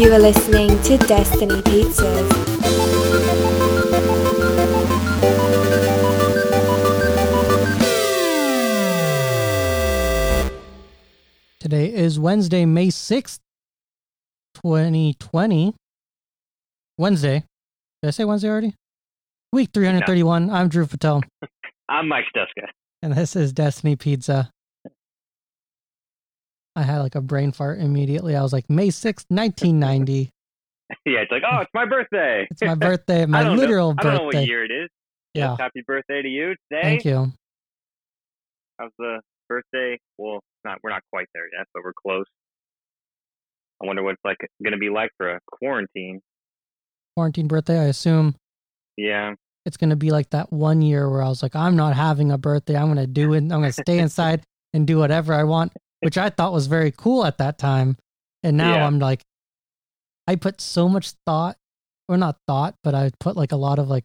You are listening to Destiny Pizzas. Today is Wednesday, May 6th, 2020. Wednesday. Did I say Wednesday already? Week 331. I'm Drew Patel, I'm Mike Stuska. and this is Destiny Pizza. I had like a brain fart immediately. I was like, May 6th, 1990. Yeah, it's like, oh, it's my birthday. It's my birthday, my literal know. I don't know birthday. what year it is. Yeah. Yes, happy birthday to you today. Thank you. How's the birthday? Well, not we're not quite there yet, but we're close. I wonder what it's like going to be like for a quarantine. Quarantine birthday, I assume Yeah, it's going to be like that one year where I was like, I'm not having a birthday. I'm going to do it. I'm going to stay inside and do whatever I want, which I thought was very cool at that time. And now Yeah. I'm like, I put so much thought, or not thought, but I put like a lot of like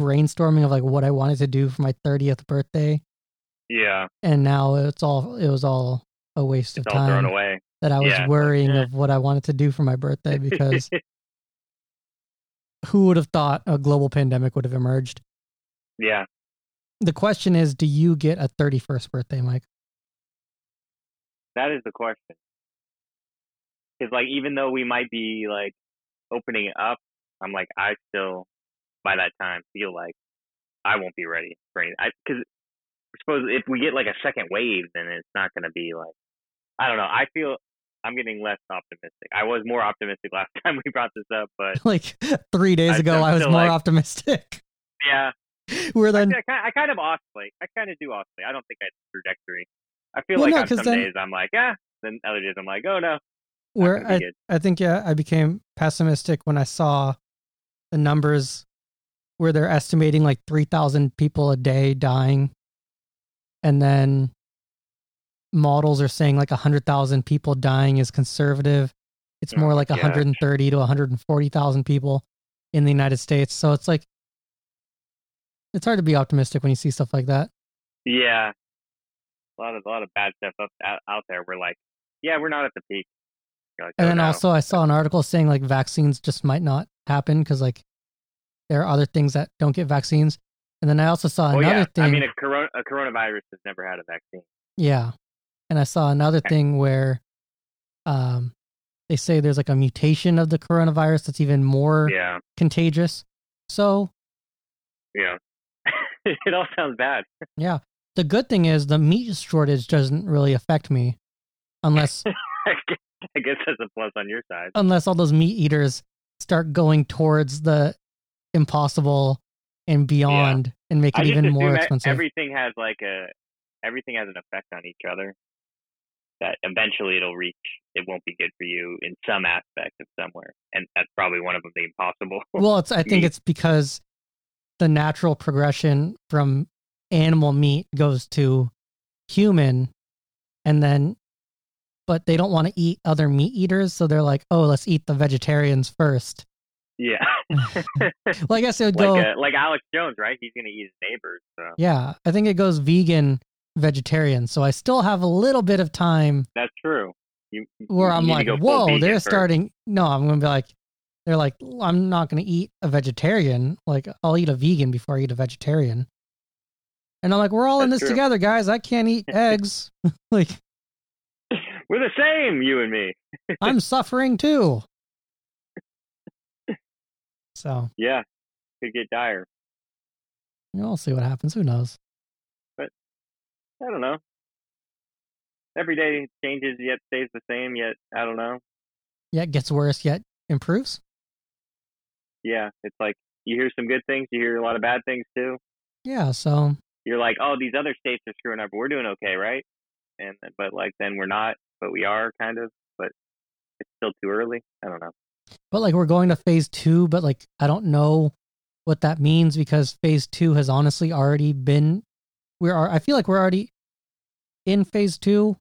brainstorming of like what I wanted to do for my 30th birthday. yeah, And now it's all, it was all a waste it's of all thrown time away. that I was Yeah, worrying eh. of what I wanted to do for my birthday because who would have thought a global pandemic would have emerged? yeah, The question is, do you get a 31st birthday, Mike? That is the question. Because like, even though we might be like opening up, I'm like, I still by that time feel like I won't be ready for anything. Because suppose if we get like a second wave, then it's not going to be like I don't know. I feel I'm getting less optimistic. I was more optimistic last time we brought this up, but like three days I- ago, I'm I was more like- optimistic. yeah, We're I, then, I, kind- I kind of oscillate. I kind of do oscillate. I don't think I have trajectory. I feel Well, like no, on some then- days I'm like, yeah. Then other days I'm like, oh no. where I, good. I think, yeah, I became pessimistic when I saw the numbers where they're estimating like 3,000 people a day dying. And then models are saying like 100,000 people dying is conservative. It's more my like gosh. 130 to 140,000 people in the United States. So it's like, it's hard to be optimistic when you see stuff like that. Yeah, a lot of a lot of bad stuff up out, out there. We're like, yeah, we're not at the peak. Like, And oh, then no. also, I saw an article saying like vaccines just might not happen because like there are other things that don't get vaccines. And then I also saw oh another yeah, thing. I mean, a, corona, a coronavirus has never had a vaccine. yeah. And I saw another Okay. thing where um, they say there's like a mutation of the coronavirus that's even more Yeah, contagious. So, yeah. it all sounds bad. yeah. The good thing is the meat shortage doesn't really affect me unless I guess that's a plus on your side. unless all those meat eaters start going towards the impossible and beyond and make it even more expensive. everything has like a everything has an effect on each other. That eventually it'll reach. It won't be good for you in some aspect of somewhere, and that's probably one of them. The impossible. well, it's I think meat. it's because the natural progression from animal meat goes to human and then but they don't want to eat other meat eaters, so they're like, "Oh, let's eat the vegetarians first. yeah. Well, I guess it would like go uh, like Alex Jones, right? He's gonna eat his neighbors. So Yeah, I think it goes vegan vegetarian. So I still have a little bit of time that's true. You, where you I'm like, whoa, they're first. starting. No, I'm gonna be like, they're like, I'm not gonna eat a vegetarian. Like, I'll eat a vegan before I eat a vegetarian. And I'm like, we're all in this true. together, guys. I can't eat eggs. like, We're the same, you and me. I'm suffering too. So Yeah, could get dire. you know, we'll see what happens. Who knows? But I don't know. Every day changes, yet stays the same. Yet I don't know. Yet gets worse yet improves. Yeah, it's like you hear some good things, you hear a lot of bad things too. Yeah. So You're like, oh, these other states are screwing up, we're doing okay, right? And but like then we're not, but we are kind of. But it's still too early. I don't know. But like we're going to phase two, but like I don't know what that means because phase two has honestly already been. We are. I feel like we're already in phase two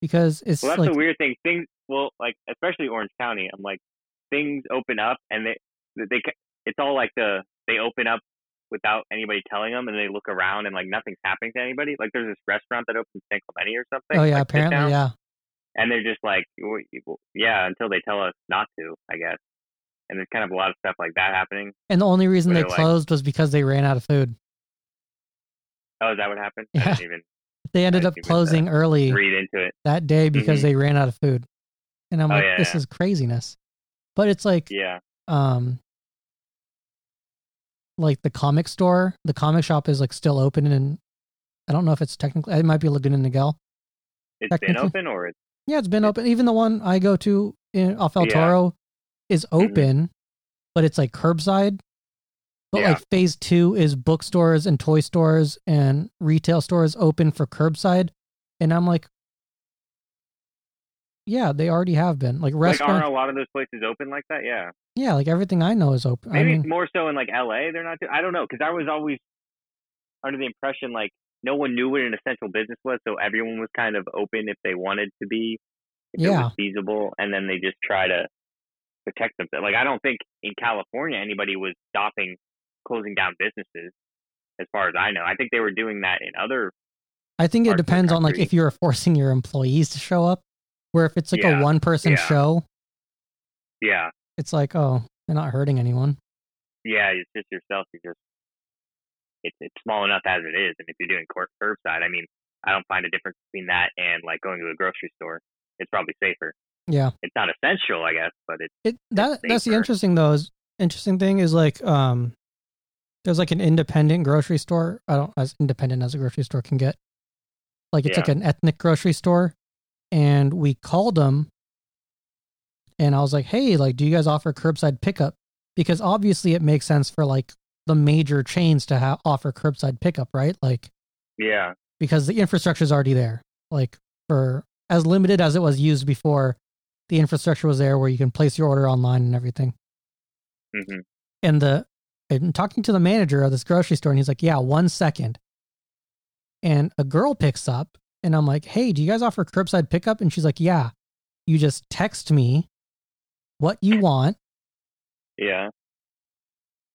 because it's Well, that's like the weird thing. Things, well, like especially Orange County, I'm like, things open up and they, they, it's all like the they open up without anybody telling them, and they look around and like nothing's happening to anybody. Like there's this restaurant that opens in San Clemente or something. oh yeah, like, apparently yeah, and they're just like, "W- w- yeah, until they tell us not to, I guess. And there's kind of a lot of stuff like that happening. And the only reason they they're like- closed was because they ran out of food. Oh, is that what happened? Yeah. didn't even They ended up see what that- closing early read into it. that day because Mhm. they ran out of food. And I'm Oh, like, yeah, this yeah. is craziness. But it's like, Yeah. um, like the comic store, the comic shop is like still open, and I don't know if it's technically, it might be Laguna Niguel. It's been open or it's Yeah, it's been open. Even the one I go to in off El Yeah. Mm-hmm. Toro is open, but it's like curbside. But Yeah. like phase two is bookstores and toy stores and retail stores open for curbside, and I'm like, yeah, they already have been like like aren't restaurants. a lot of those places open like that? Yeah. Yeah, like everything I know is open. I Maybe mean, more so in like LA. They're not. I don't know because I was always under the impression like no one knew what an essential business was, so everyone was kind of open if they wanted to be, if it Yeah. was feasible, and then they just try to protect themselves. Like I don't think in California anybody was stopping closing down businesses, as far as I know. I think they were doing that in other. I think it parts of the depends on like if you're forcing your employees to show up, where if it's like a one person yeah. show, Yeah, it's like, oh, they're not hurting anyone. yeah, it's just yourself. You just it's it's small enough as it is, and if you're doing cur- curbside, I mean, I don't find a difference between that and like going to a grocery store. It's probably safer. Yeah. It's not essential, I guess, but it's It that that's the interesting though is interesting thing is like um there's like an independent grocery store. I don't as independent as a grocery store can get. Like it's like an ethnic grocery store and we called them and I was like, "Hey, like do you guys offer curbside pickup?" Because obviously it makes sense for like the major chains to ha- offer curbside pickup, right? Like yeah, because the infrastructure is already there. Like for as limited as it was used before, the infrastructure was there where you can place your order online and everything Mm-hmm. and the I'm talking to the manager of this grocery store, and he's like, "Yeah, one second. And a girl picks up, and I'm like, "Hey, do you guys offer curbside pickup?" And she's like, "Yeah. You just text me what you want, yeah,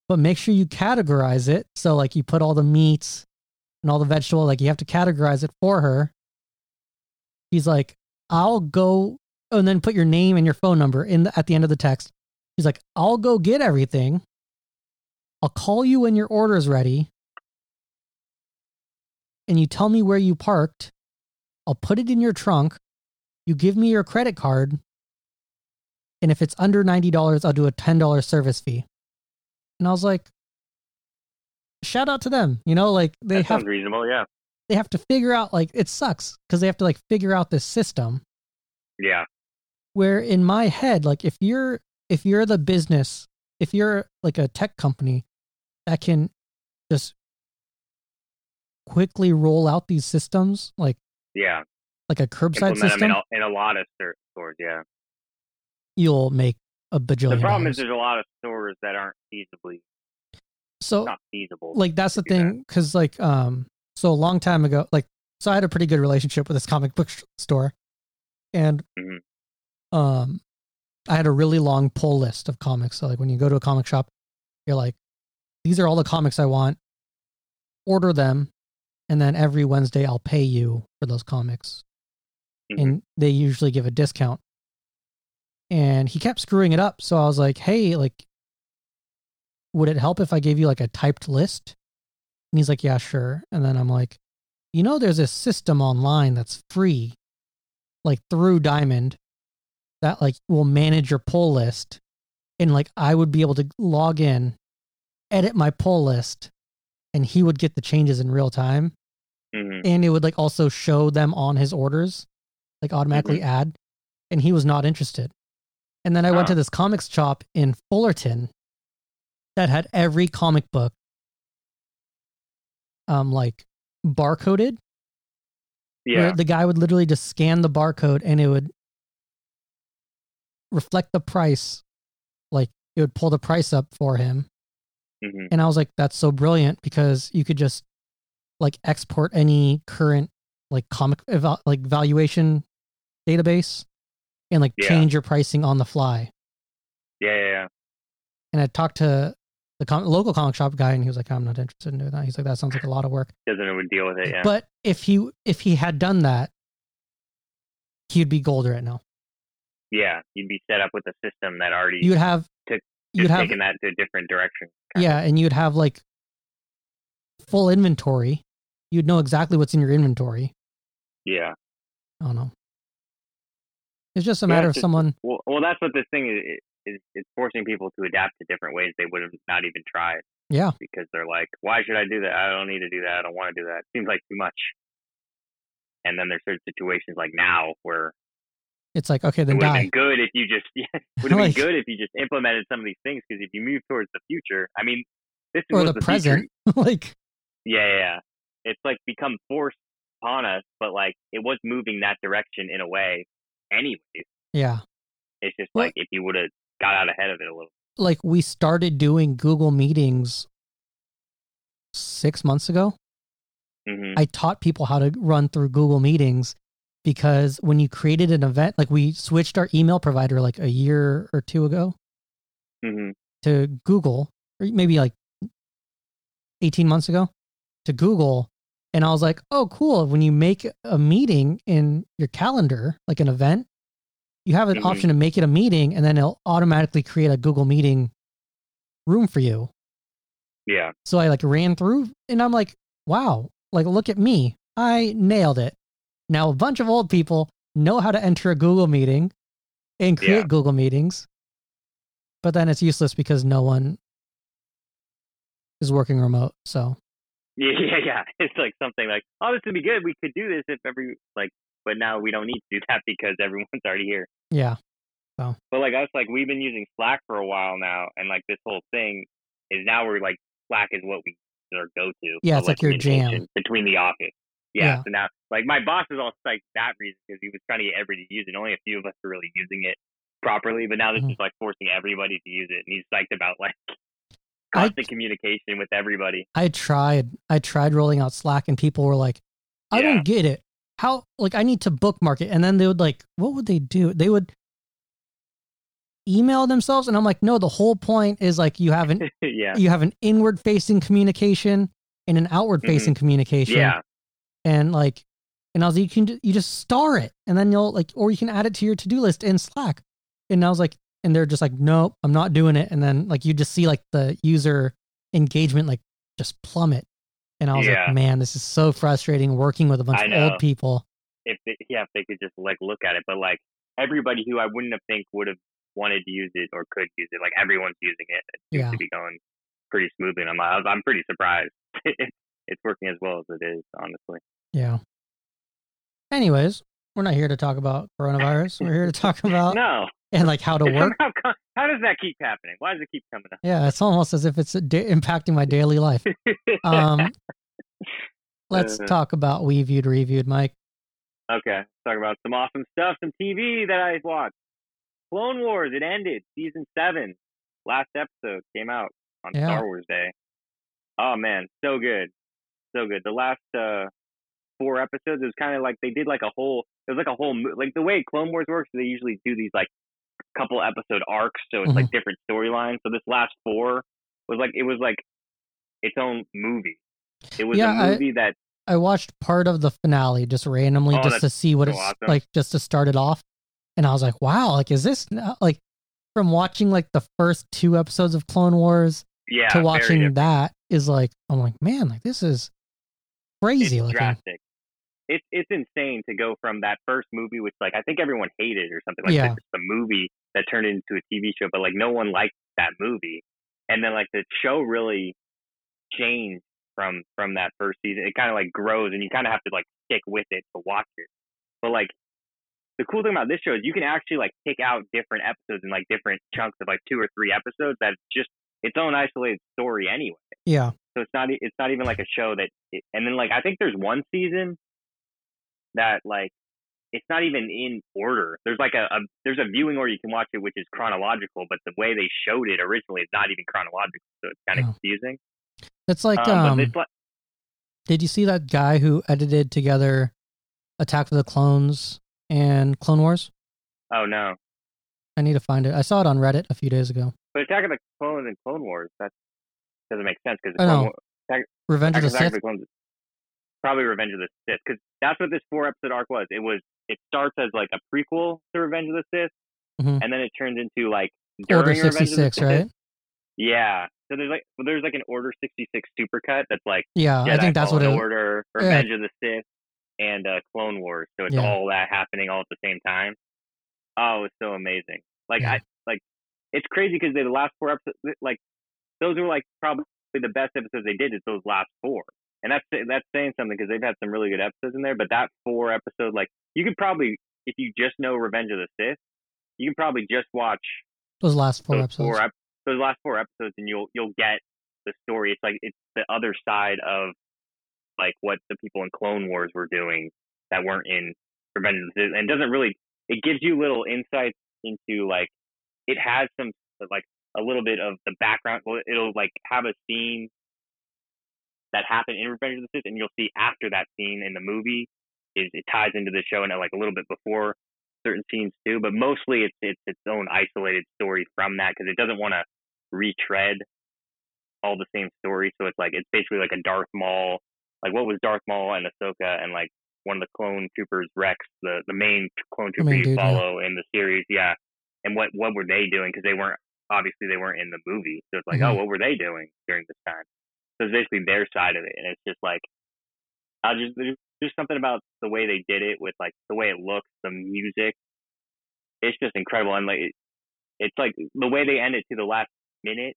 but make sure you categorize it. So, like, you put all the meats and all the vegetable, like, you have to categorize it for her." He's like, "I'll go," oh, and then put your name and your phone number in the, at the end of the text. He's like, "I'll go get everything." I'll call you when your order is ready. And you tell me where you parked. I'll put it in your trunk. You give me your credit card. And if it's under $90, I'll do a $10 service fee. And I was like, shout out to them. You know, like they that have reasonable. Yeah, they have to figure out like it sucks because they have to like figure out this system yeah, where in my head like if you're if you're the business if you're like a tech company that can just quickly roll out these systems like yeah. like a curbside Implement system in a, in a lot of st- stores. Yeah. You'll make a bajillion The problem is there's a lot of stores that aren't feasibly so not feasible. like that's the to do that. thing because like um so a long time ago like so i had a pretty good relationship with this comic book store and Mhm. um i had a really long pull list of comics so like when you go to a comic shop you're like these are all the comics i want order them and then every wednesday i'll pay you for those comics Mhm. and they usually give a discount and he kept screwing it up. So i was like hey like would it help if i gave you like a typed list? And he's like yeah sure. And then i'm like you know there's a system online that's free like through diamond that like will manage your pull list. And like i would be able to log in edit my pull list and he would get the changes in real time. Mhm. and it would like also show them on his orders like automatically add. And he was not interested and then i went Oh. to this comics shop in fullerton that had every comic book um like barcoded Yeah. the guy would literally just scan the barcode and it would reflect the price like it would pull the price up for him hmm and I was like, that's so brilliant because you could just like export any current like comic eval- like valuation database and like Yeah. change your pricing on the fly. Yeah, yeah, yeah. And I talked to the com- local comic shop guy and he was like, I'm not interested in doing that. He's like, that sounds like a lot of work. Doesn't would deal with it. Yeah. But if he if he had done that, he'd be gold right now. Yeah, you'd be set up with a system that already You'd have Took- you'd have taken that to a different direction. yeah, of. and you'd have like full inventory. You'd know exactly what's in your inventory. yeah. I don't know. It's just a Yeah, matter of just- someone. Well, well, that's what this thing is. Is it's forcing people to adapt to different ways they would have not even tried Yeah, because they're like, why should I do that? I don't need to do that. I don't want to do that. It seems like too much. And then there's certain situations like now where it's like okay, it then would have die. been good if you just yeah, would have Like- been good if you just implemented some of these things because if you move towards the future, I mean, this Or was the present. like Yeah, yeah, yeah. It's like become forced upon us, but like it was moving that direction in a way. Anyways, yeah, it's just Well- like if you would have got out ahead of it a little. like we started doing Google Meetings six months ago. hmm I taught people how to run through Google Meetings because when you created an event, like we switched our email provider like a year or two ago hmm to Google, or maybe like 18 months ago to Google. And I was like, oh, cool. When you make a meeting in your calendar, like an event, you have an Mhm. option to make it a meeting and then it'll automatically create a Google Meeting room for you. Yeah. So I like ran through and I'm like, wow, like look at me. I nailed it. Now a bunch of old people know how to enter a Google meeting and create Yeah. Google meetings. But then it's useless because no one is working remote. So Yeah, yeah, yeah. It's like something like, oh, this would be good. We could do this if every like, but now we don't need to do that because everyone's already here. yeah. So. But like us, like we've been using Slack for a while now, and like this whole thing is now we're like Slack is what we our go to. Yeah, it's like your jam. between the office. Yeah, Yeah. So now, like my boss is all psyched that reason because he was trying to get everybody to use it. Only a few of us are really using it properly, but now this Mhm. is like forcing everybody to use it, and he's psyched about like I- constant communication with everybody. I tried I tried rolling out Slack and people were like, I Yeah. don't get it. How like I need to bookmark it. And then they would like, what would they do? They would email themselves and I'm like, no, the whole point is like you have an yeah, you have an inward facing communication and an outward facing communication. Mm-hmm. yeah, And like and I was like, you can you just star it and then you'll like or you can add it to your to do list in Slack. And I was like, and they're just like, nope, I'm not doing it. And then like you just see like the user engagement like just plummet. And I was Yeah. like, man, this is so frustrating working with a bunch of old people. if they, yeah, if they could just like look at it, but like everybody who I wouldn't have think would have wanted to use it or could use it, like everyone's using it. It seems Yeah. to be going pretty smoothly, and I'm I'm pretty surprised. it's working as well as it is, honestly. Yeah. Anyways, we're not here to talk about coronavirus. We're here to talk about no, and like how to work. Somehow how does that keep happening? Why does it keep coming up? Yeah, it's almost as if it's da- impacting my daily life. Um, let's Uh. talk about we viewed reviewed, Mike. okay, let's talk about some awesome stuff, some TV that I watched. Clone Wars. It ended season seven. Last episode came out on Yeah. Star Wars Day. Oh man, so good, so good. The last uh, four episodes, it was kind of like they did like a whole. It was like a whole like the way Clone Wars works. They usually do these like couple episode arcs, so it's Mm-hmm. like different storylines. So this last four was like it was like its own movie. It was Yeah, a I- movie that I watched part of the finale just randomly, Oh, just to see what so it's awesome. like, just to start it off. And I was like, wow, like, is this like from watching like the first two episodes of Clone Wars yeah to watching that is like, I'm like, man, like this is crazy it's looking. drastic. It's it's insane to go from that first movie, which like I think everyone hated or something like Yeah. this, the movie that turned into a TV show, but like no one liked that movie, and then like the show really changed from from that first season. It kind of like grows, and you kind of have to like stick with it to watch it. But like the cool thing about this show is you can actually like pick out different episodes and like different chunks of like two or three episodes that's just its own isolated story anyway. Yeah. So it's not it's not even like a show that it, and then like I think there's one season that like it's not even in order. There's like a, a there's a viewing order you can watch it which is chronological, but the way they showed it originally is not even chronological, so it's kind of Oh. confusing. It's like, Um, um, this, like, did you see that guy who edited together Attack of the Clones and Clone Wars? oh no, I need to find it. I saw it on Reddit a few days ago. but Attack of the Clones and Clone Wars that doesn't make sense because I know. Revenge Attack of the Attack of Sith. the Clones probably Revenge of the Sith because that's what this four episode arc was. It was it starts as like a prequel to Revenge of the Sith, Mhm. and then it turns into like Order during Revenge of the 66, right? Yeah. So there's like well, there's like an Order 66 supercut that's like Yeah, I think that's what it Order, yeah. Revenge of the Sith, and uh, Clone Wars. So it's Yeah. all that happening all at the same time. Oh, it's so amazing. Like Yeah. I like it's crazy because the last four episodes, like those were like probably the best episodes they did. Is those last four, and that's that's saying something because they've had some really good episodes in there. But that four episode, like you could probably, if you just know Revenge of the Sith, you can probably just watch those last four those episodes. four ep- those last four episodes, and you'll you'll get the story. It's like it's the other side of like what the people in Clone Wars were doing that weren't in Revenge of the Sith, and it doesn't really. It gives you little insights into like it has some like a little bit of the background. Well, it'll like have a scene that happened in Revenge of the Sith, and you'll see after that scene in the movie is it ties into the show and like a little bit before certain scenes too. But mostly it's it's its own isolated story from that because it doesn't want to retread all the same story. So it's like it's basically like a Darth Maul, like what was Darth Maul and Ahsoka and like one of the clone troopers, Rex, the the main clone trooper you dude, yeah. follow in the series, yeah. And what what were they doing? Because they weren't obviously they weren't in the movie, so it's like, Mhm. oh, what were they doing during this time? So it's basically their side of it, and it's just like, I just there's just something about the way they did it with like the way it looks, the music. It's just incredible, and like it, it's like the way they end it to the last minute.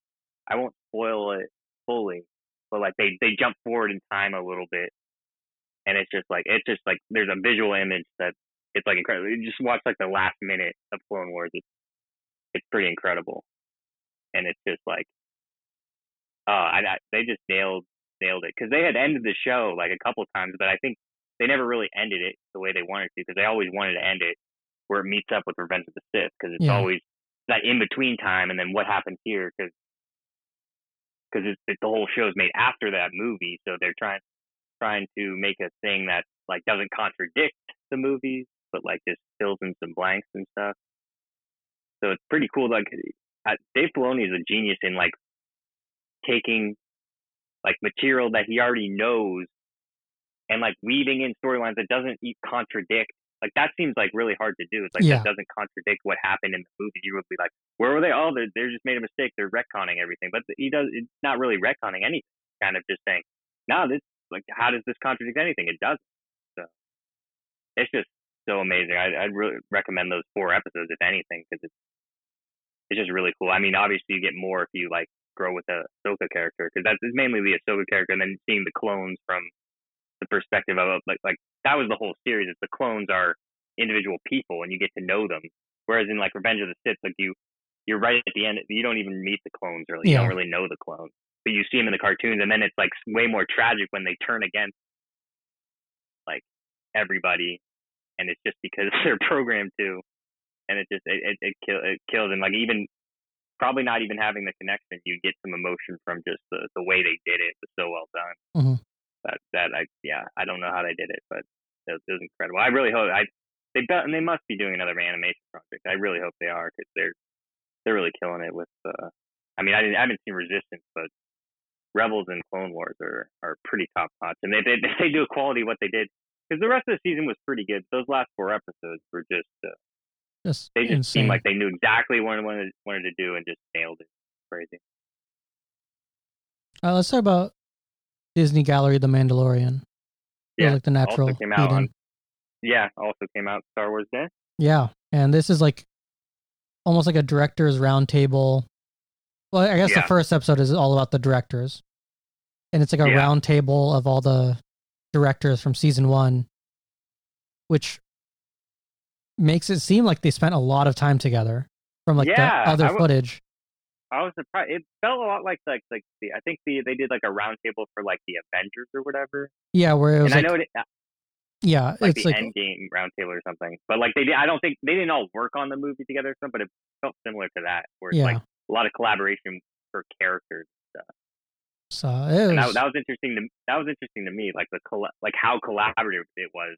I won't spoil it fully, but like they they jump forward in time a little bit, and it's just like it's just like there's a visual image that it's like incredible. You just watch like the last minute of Clone Wars. It's it's pretty incredible, and it's just like, uh, I, I they just nailed nailed it because they had ended the show like a couple times, but I think they never really ended it the way they wanted to because they always wanted to end it where it meets up with Revenge of the Sith because it's Yeah. always that in between time and then what happened here because because the whole show is made after that movie, so they're trying trying to make a thing that like doesn't contradict the movies, but like just fills in some blanks and stuff. So it's pretty cool. Like Dave Filoni is a genius in like taking like material that he already knows and like weaving in storylines that doesn't contradict. Like that seems like really hard to do. It's like Yeah. that doesn't contradict what happened in the movie. You would be like, where were they? Oh, they're, they're just made a mistake. They're retconning everything. But he does. It's not really retconning anything. Kind of just saying, no, this like how does this contradict anything? It doesn't. So it's just so amazing. I, I'd really recommend those four episodes if anything because it's it's just really cool. I mean, obviously you get more if you like grow with the Ahsoka character because that's mainly the Ahsoka character, and then seeing the clones from the perspective of like like that was the whole series. Is the clones are individual people and you get to know them, whereas in like Revenge of the Sith, like you you're right at the end. You don't even meet the clones really. You don't really know the clones, but you see them in the cartoons, and then it's like way more tragic when they turn against like everybody, and it's just because they're programmed to, and it just it it, it, kill, it kills and like even probably not even having the connection, you get some emotion from just the the way they did it. It was so well done. Mhm. That that I yeah I don't know how they did it, but it was, it was incredible. I really hope I they bet and they must be doing another animation project. I really hope they are because they're they're really killing it with. uh I mean I didn't I haven't seen Resistance, but Rebels and Clone Wars are are pretty top notch, and they they they do a quality what they did because the rest of the season was pretty good. Those last four episodes were just uh, Just they just insane. seemed like they knew exactly what they wanted wanted to do and just nailed it. Crazy. Uh, let's talk about Disney Gallery, The Mandalorian. Yeah, like the natural also came out on yeah also came out Star Wars Day. Yeah, and this is like almost like a director's roundtable. Well, I guess the first episode is all about the directors, and it's like a Yeah. round table of all the directors from season one, which makes it seem like they spent a lot of time together from like Yeah, the other I w- footage. I was surprised. It felt a lot like like like the I think the they did like a roundtable for like the Avengers or whatever. Yeah, where it was And I know it, uh, yeah, like it's the like Endgame roundtable or something. But like they did, I don't think they didn't all work on the movie together or something. But it felt similar to that, where it's yeah. like a lot of collaboration for characters. so And that, was, that was interesting to that was interesting to me, like the like how collaborative it was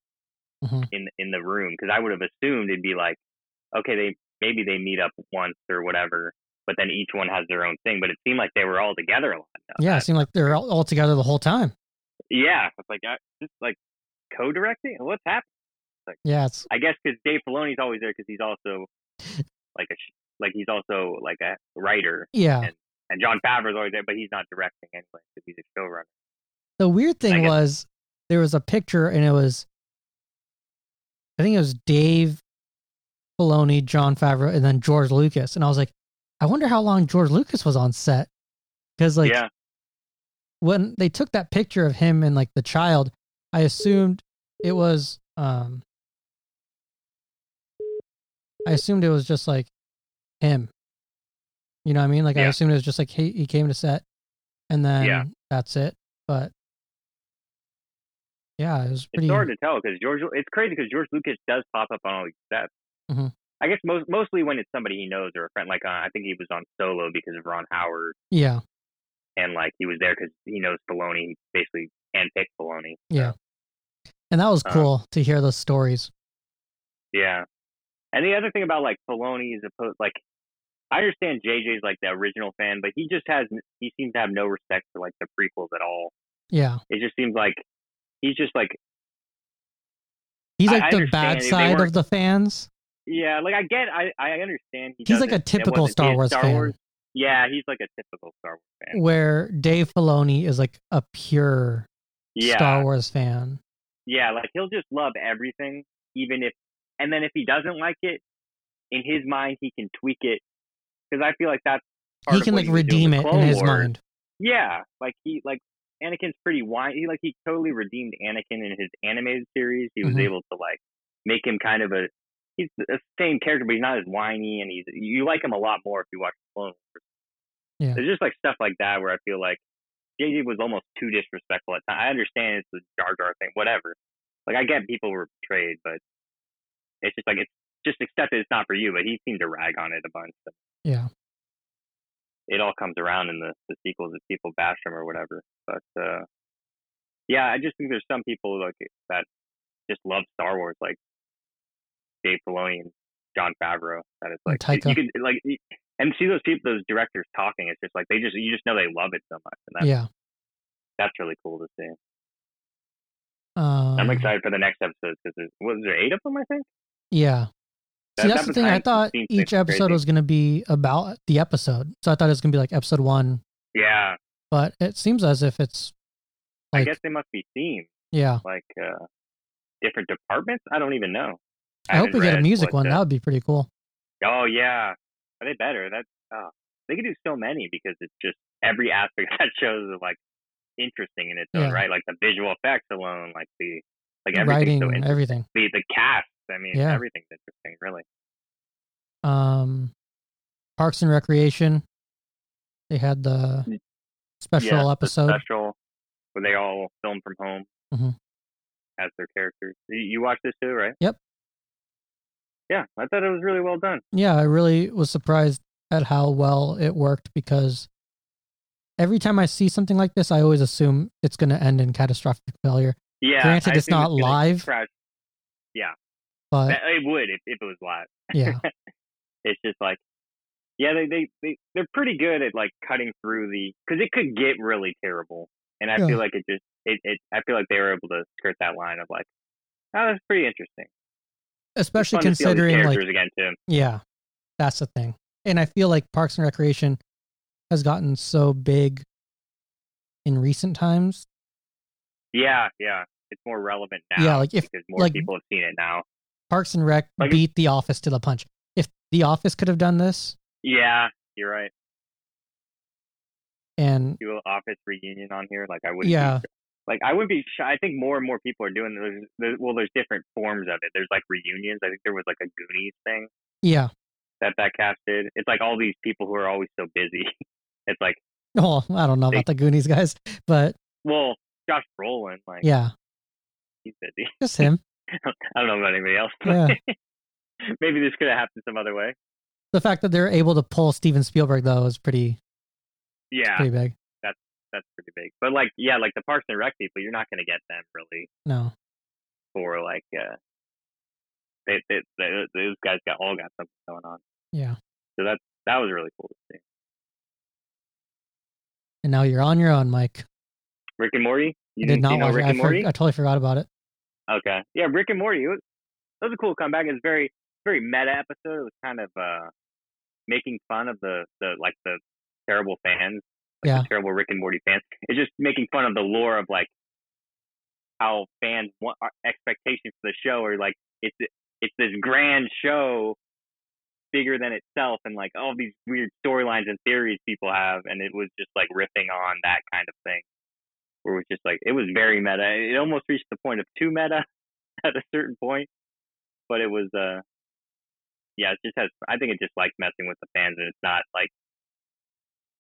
Mhm. in in the room. Because I would have assumed it'd be like, okay, they maybe they meet up once or whatever, but then each one has their own thing. But it seemed like they were all together a lot. yeah, Uh, it seemed like they're all, all together the whole time. yeah. It's like I, just like co-directing. What's happening? Like Yeah, it's I guess because Dave Filoni's always there because he's also like a like he's also like a writer, yeah. And- and Jon Favreau's always there, but he's not directing anyway because he's a showrunner. The weird thing guess- was there was a picture and it was I think it was Dave Filoni, Jon Favreau, and then George Lucas. And I was like, I wonder how long George Lucas was on set. Because like yeah, when they took that picture of him and like the child, I assumed it was um I assumed it was just like him. You know what I mean? Like I assumed it was just like he, he came to set and then Yeah. that's it. But yeah, it was pretty it's hard to tell because George. It's crazy because George Lucas does pop up on all these sets. Mhm. I guess most mostly when it's somebody he knows or a friend. Like uh, I think he was on Solo because of Ron Howard, Yeah. and like he was there because he knows Filoni. He basically handpicked Filoni. Yeah. And that was Um, cool to hear those stories. Yeah. And the other thing about like Filoni is opposed like I understand JJ's like the original fan, but he just has he seems to have no respect for like the prequels at all. Yeah. It just seems like he's just like He's like I the understand bad side of the fans. yeah, like I get I I understand he He's like a typical Star Wars Star fan. Wars. Yeah, he's like a typical Star Wars fan. Where Dave Filoni is like a pure Yeah. Star Wars fan. Yeah, like he'll just love everything, even if, and then if he doesn't like it, in his mind he can tweak it, because I feel like that's He can like redeem it in his Wars. mind. Yeah, like he like Anakin's pretty whiny. He like he totally redeemed Anakin in his animated series. He was Mhm. able to like make him kind of a he's the same character, but he's not as whiny, and he's you like him a lot more if you watch the Clone Wars. Yeah. There's just like stuff like that where I feel like JJ was almost too disrespectful at times. I understand it's the Jar Jar thing, whatever. Like I get people were betrayed, but it's just like it's just accept that it's not for you. But he seemed to rag on it a bunch. So Yeah. It all comes around in the, the sequels if people bash them or whatever. But uh yeah, I just think there's some people like that just love Star Wars, like Dave Filoni and Jon Favreau. That it's like you, Taika. you could like and see those people, those directors talking. It's just like they just you just know they love it so much, and that's yeah. that's really cool to see. Um, I'm excited for the next episode because there's was there eight of them? I think. Yeah. That- See, that that's the thing. I thought each episode crazy. was going to be about the episode. So I thought it was going to be like episode one, Yeah, but it seems as if it's I guess they must be themed, yeah. like uh different departments. I don't even know. I hope we get a music one. the- That would be pretty cool. Oh yeah, are they better? That's oh, they could do so many because it's just every aspect of that show is like interesting in its own Yeah. right. Like the visual effects alone, like the like everything's Writing, so everything. The the cast, I mean, Yeah. interesting, really. Um, Parks and Recreation. They had the Mm. special yeah, the episode. special where they all film from home Mhm. as their characters. You, you watched this too, right? Yep. Yeah, I thought it was really well done. Yeah, I really was surprised at how well it worked because every time I see something like this, I always assume it's going to end in catastrophic failure. Yeah. Granted, I it's not gonna live. crash- But It would if, if it was live. yeah, it's just like yeah they, they they they're pretty good at like cutting through the because it could get really terrible and i Yeah. feel like it just it, it i feel like they were able to skirt that line of like oh that's pretty interesting especially fun to see all these considering like again too Yeah, that's the thing. And I feel like Parks and Recreation has gotten so big in recent times. yeah yeah it's more relevant now Yeah, like if- more like- people have seen it now Parks and Rec Like- beat The Office to the punch. If The Office could have done this, yeah you're right and do an office reunion on here like i wouldn't yeah, be, like i wouldn't be shy i think more and more people are doing there's, there's well there's different forms of it there's like reunions i think there was like a goonies thing yeah. that that cast did. It's like all these people who are always so busy. It's like, Oh, I don't know They- about the Goonies guys, but well, Josh Brolin, like yeah, he's busy. just him. I don't know about anybody else. Yeah. Maybe this could have happened some other way. The fact that they're able to pull Steven Spielberg though is pretty Yeah, pretty big. that's that's pretty big. But like, yeah, like the Parks and Rec people, you're not going to get them really No, for like, uh, they, they, they, those guys got all got something going on. yeah. So that that was really cool to see. And now you're on your own, Mike. Rick and Morty. You I did didn't see no watch Rick it. I, and for- Morty? I totally forgot about it. Okay. Yeah, Rick and Morty. It was, that was a cool comeback. It was very very meta episode. It was kind of uh making fun of the the like the terrible fans, like Yeah. the terrible Rick and Morty fans. It's just making fun of the lore of like how fans want our expectations for the show are like it's it's this grand show bigger than itself and like all these weird storylines and theories people have and it was just like riffing on that kind of thing where it was just like it was very meta it almost reached the point of too meta at a certain point but it was uh yeah it just has i think it just likes messing with the fans and it's not like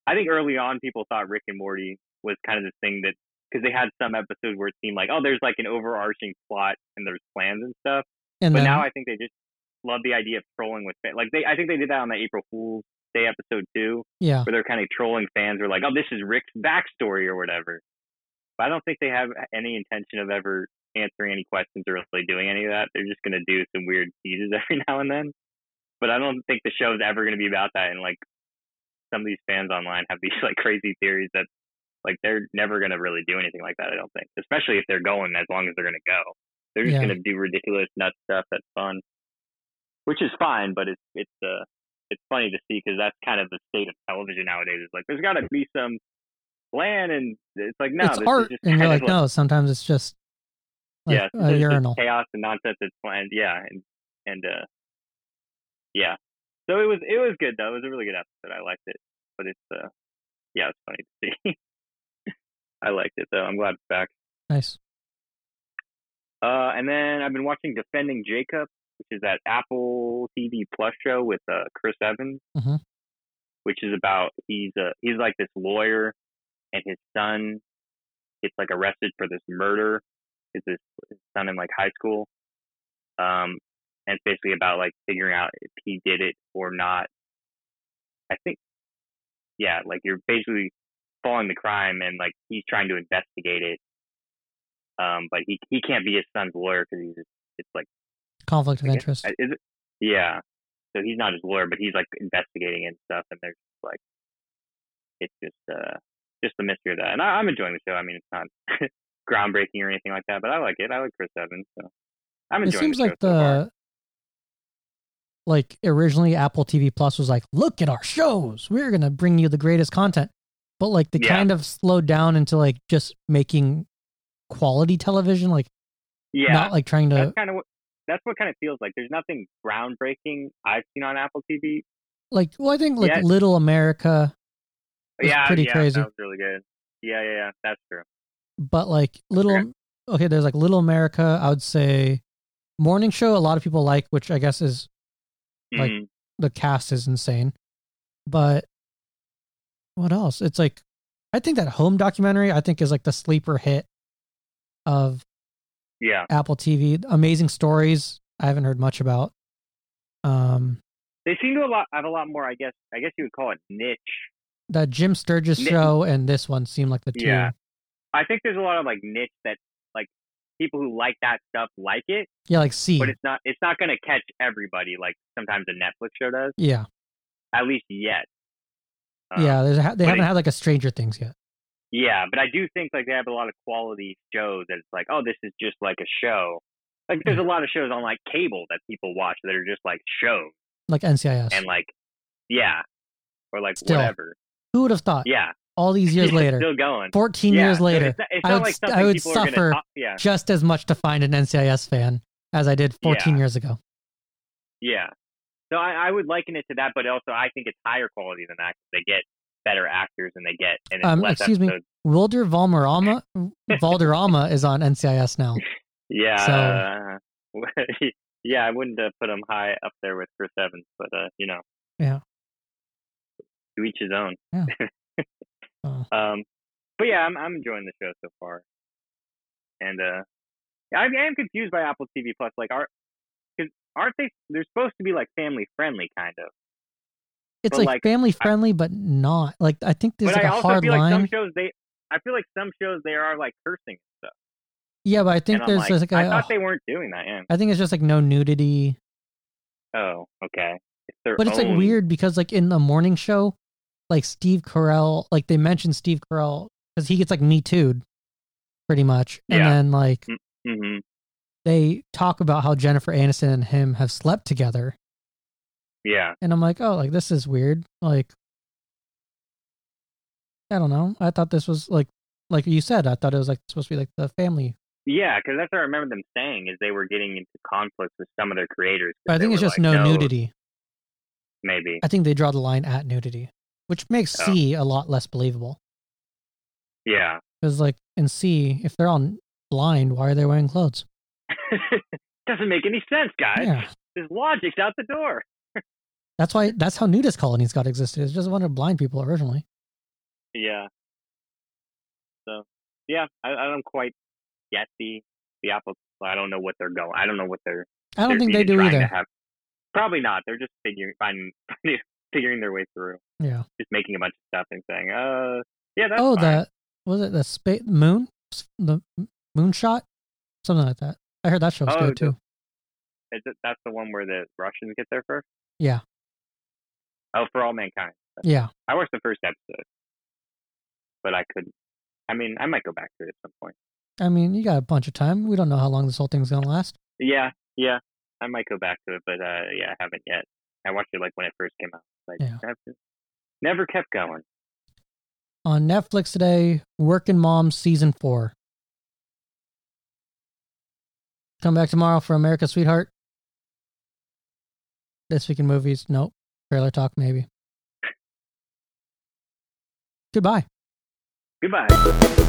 i think early on people thought rick and morty was kind of this thing that because they had some episodes where it seemed like oh there's like an overarching plot and there's plans and stuff And but then now I think they just love the idea of trolling with fans. Like they, I think they did that on the April Fool's Day episode two, yeah, where they're kind of trolling fans. Who are like, oh, this is Rick's backstory or whatever. But I don't think they have any intention of ever answering any questions or really doing any of that. They're just gonna do some weird teases every now and then. But I don't think the show's ever gonna be about that. And like some of these fans online have these like crazy theories that like they're never gonna really do anything like that. I don't think, especially if they're going as long as they're gonna go. They're just Yeah. gonna do ridiculous nut stuff that's fun, which is fine. But it's it's uh it's funny to see because that's kind of the state of television nowadays. It's like there's got to be some plan, and it's like no, it's this art, is just and you're kind like, no. Sometimes it's just like yeah, a it's urinal. chaos and nonsense that's planned. Yeah, and and uh, yeah. So it was it was good though. It was a really good episode. I liked it, but it's uh, yeah, it's funny to see. I liked it though. I'm glad it's back. Nice. Uh, and then I've been watching Defending Jacob, which is that Apple TV Plus show with uh, Chris Evans, Mhm. which is about he's a he's like this lawyer, and his son gets like arrested for this murder. Is this his son in like high school? Um, and it's basically about like figuring out if he did it or not. I think, yeah, like you're basically following the crime, and like he's trying to investigate it um, but he he can't be his son's lawyer because he's it's like Conflict of guess- interest. Is it? Yeah. So he's not his lawyer, but he's like investigating and stuff, and there's like it's just uh just the mystery of that. And I, I'm enjoying the show. I mean, it's not groundbreaking or anything like that, but I like it. I like Chris Evans, so I'm It enjoying seems the show like so the like originally Apple TV Plus was like, look at our shows. We're gonna bring you the greatest content. But like they Yeah. kind of slowed down into like just making quality television, like yeah. not like trying to that's kind of what that's what kind of feels like. There's nothing groundbreaking I've seen on Apple TV. like well I think like. Little America yeah, pretty yeah, crazy. That was really good. Yeah, yeah, yeah. That's true. but like little Okay. okay. there's like little america i would say morning show a lot of people like which i guess is Like- Mhm. the cast is insane but what else it's like i think that home documentary i think is like the sleeper hit of yeah. apple tv amazing stories i haven't heard much about um They seem to a lot have a lot more. I guess. I guess you would call it niche. That jim sturgess show and this one seem like the two Yeah. I think there's a lot of like niche that like people who like that stuff like it, yeah like see. but it's not it's not gonna catch everybody like sometimes a Netflix show does. yeah At least yet. Um, yeah there's, a- they haven't it- had like a stranger things yet Yeah, but I do think like they have a lot of quality shows that it's like, oh, this is just like a show. Like there's a lot of shows on like cable that people watch that are just like shows like ncis and like yeah. Or like Still. whatever. Who would have thought Yeah. all these years later Still going. 14 Yeah, years later It's not, it's I would like I would suffer talk, yeah. just as much to find an NCIS fan as I did 14 Yeah. years ago. Yeah. So I, I would liken it to that, but also I think it's higher quality than that. They get better actors and they get and Um, excuse me. Wilmer Valderrama Valderrama is on NCIS now. Yeah. yeah, I wouldn't uh, put him high up there with Chris Evans, but uh, you know. Yeah. To each his own. Yeah. Oh. Um, but yeah, I'm I'm enjoying the show so far, and uh, I, I am confused by Apple TV Plus. Like, are because aren't they? They're supposed to be like family friendly, kind of. It's like, like, family friendly, but not. Like I think there's like I a hard feel like some shows they. I feel like some shows they are like cursing and stuff. yeah, but I think and there's like, like I a- thought they weren't doing that. Yeah. I think it's just like no nudity. Oh, okay. It's But it's like weird because like in the morning show, like Steve Carell, like they mentioned Steve Carell because he gets like me too'd pretty much. And Yeah. then like Mhm. they talk about how Jennifer Aniston and him have slept together, Yeah. and I'm like, oh, like this is weird. Like, I don't know. I thought this was like, like you said, I thought it was like supposed to be like the family. Yeah, because that's what I remember them saying is they were getting into conflicts with some of their creators. But I think it's just like, no, nudity. Maybe. I think they draw the line at nudity, which makes Oh. See a lot less believable. Yeah. Because like in See, if they're all blind, why are they wearing clothes? Doesn't make any sense, guys. Yeah, This logic's out the door. that's why. That's how nudist colonies got existed. It's just a bunch of blind people originally. Yeah. So yeah, I, I don't quite get the the Apple. I don't know what they're going. I don't know what they're. I don't they're think they do either. have- Probably not. They're just figuring finding figuring their way through. Yeah. Just making a bunch of stuff and saying, uh, yeah, that's oh, fine. the was it the space moon, the moonshot, something like that. I heard that show was Oh, good too. Is it, that's the one where the Russians get there first. Yeah, Oh, for all mankind. yeah. I watched the first episode, but I couldn't. I mean, I might go back to it at some point. I mean, you got a bunch of time. We don't know how long this whole thing's gonna last. Yeah, yeah, I might go back to it, but uh, yeah, I haven't yet. I watched it like when it first came out. Like, Yeah. never, never kept going. On Netflix today, Working Moms season four. Come back tomorrow for America's Sweetheart. This week in movies, nope. Trailer talk, maybe. Goodbye. Goodbye.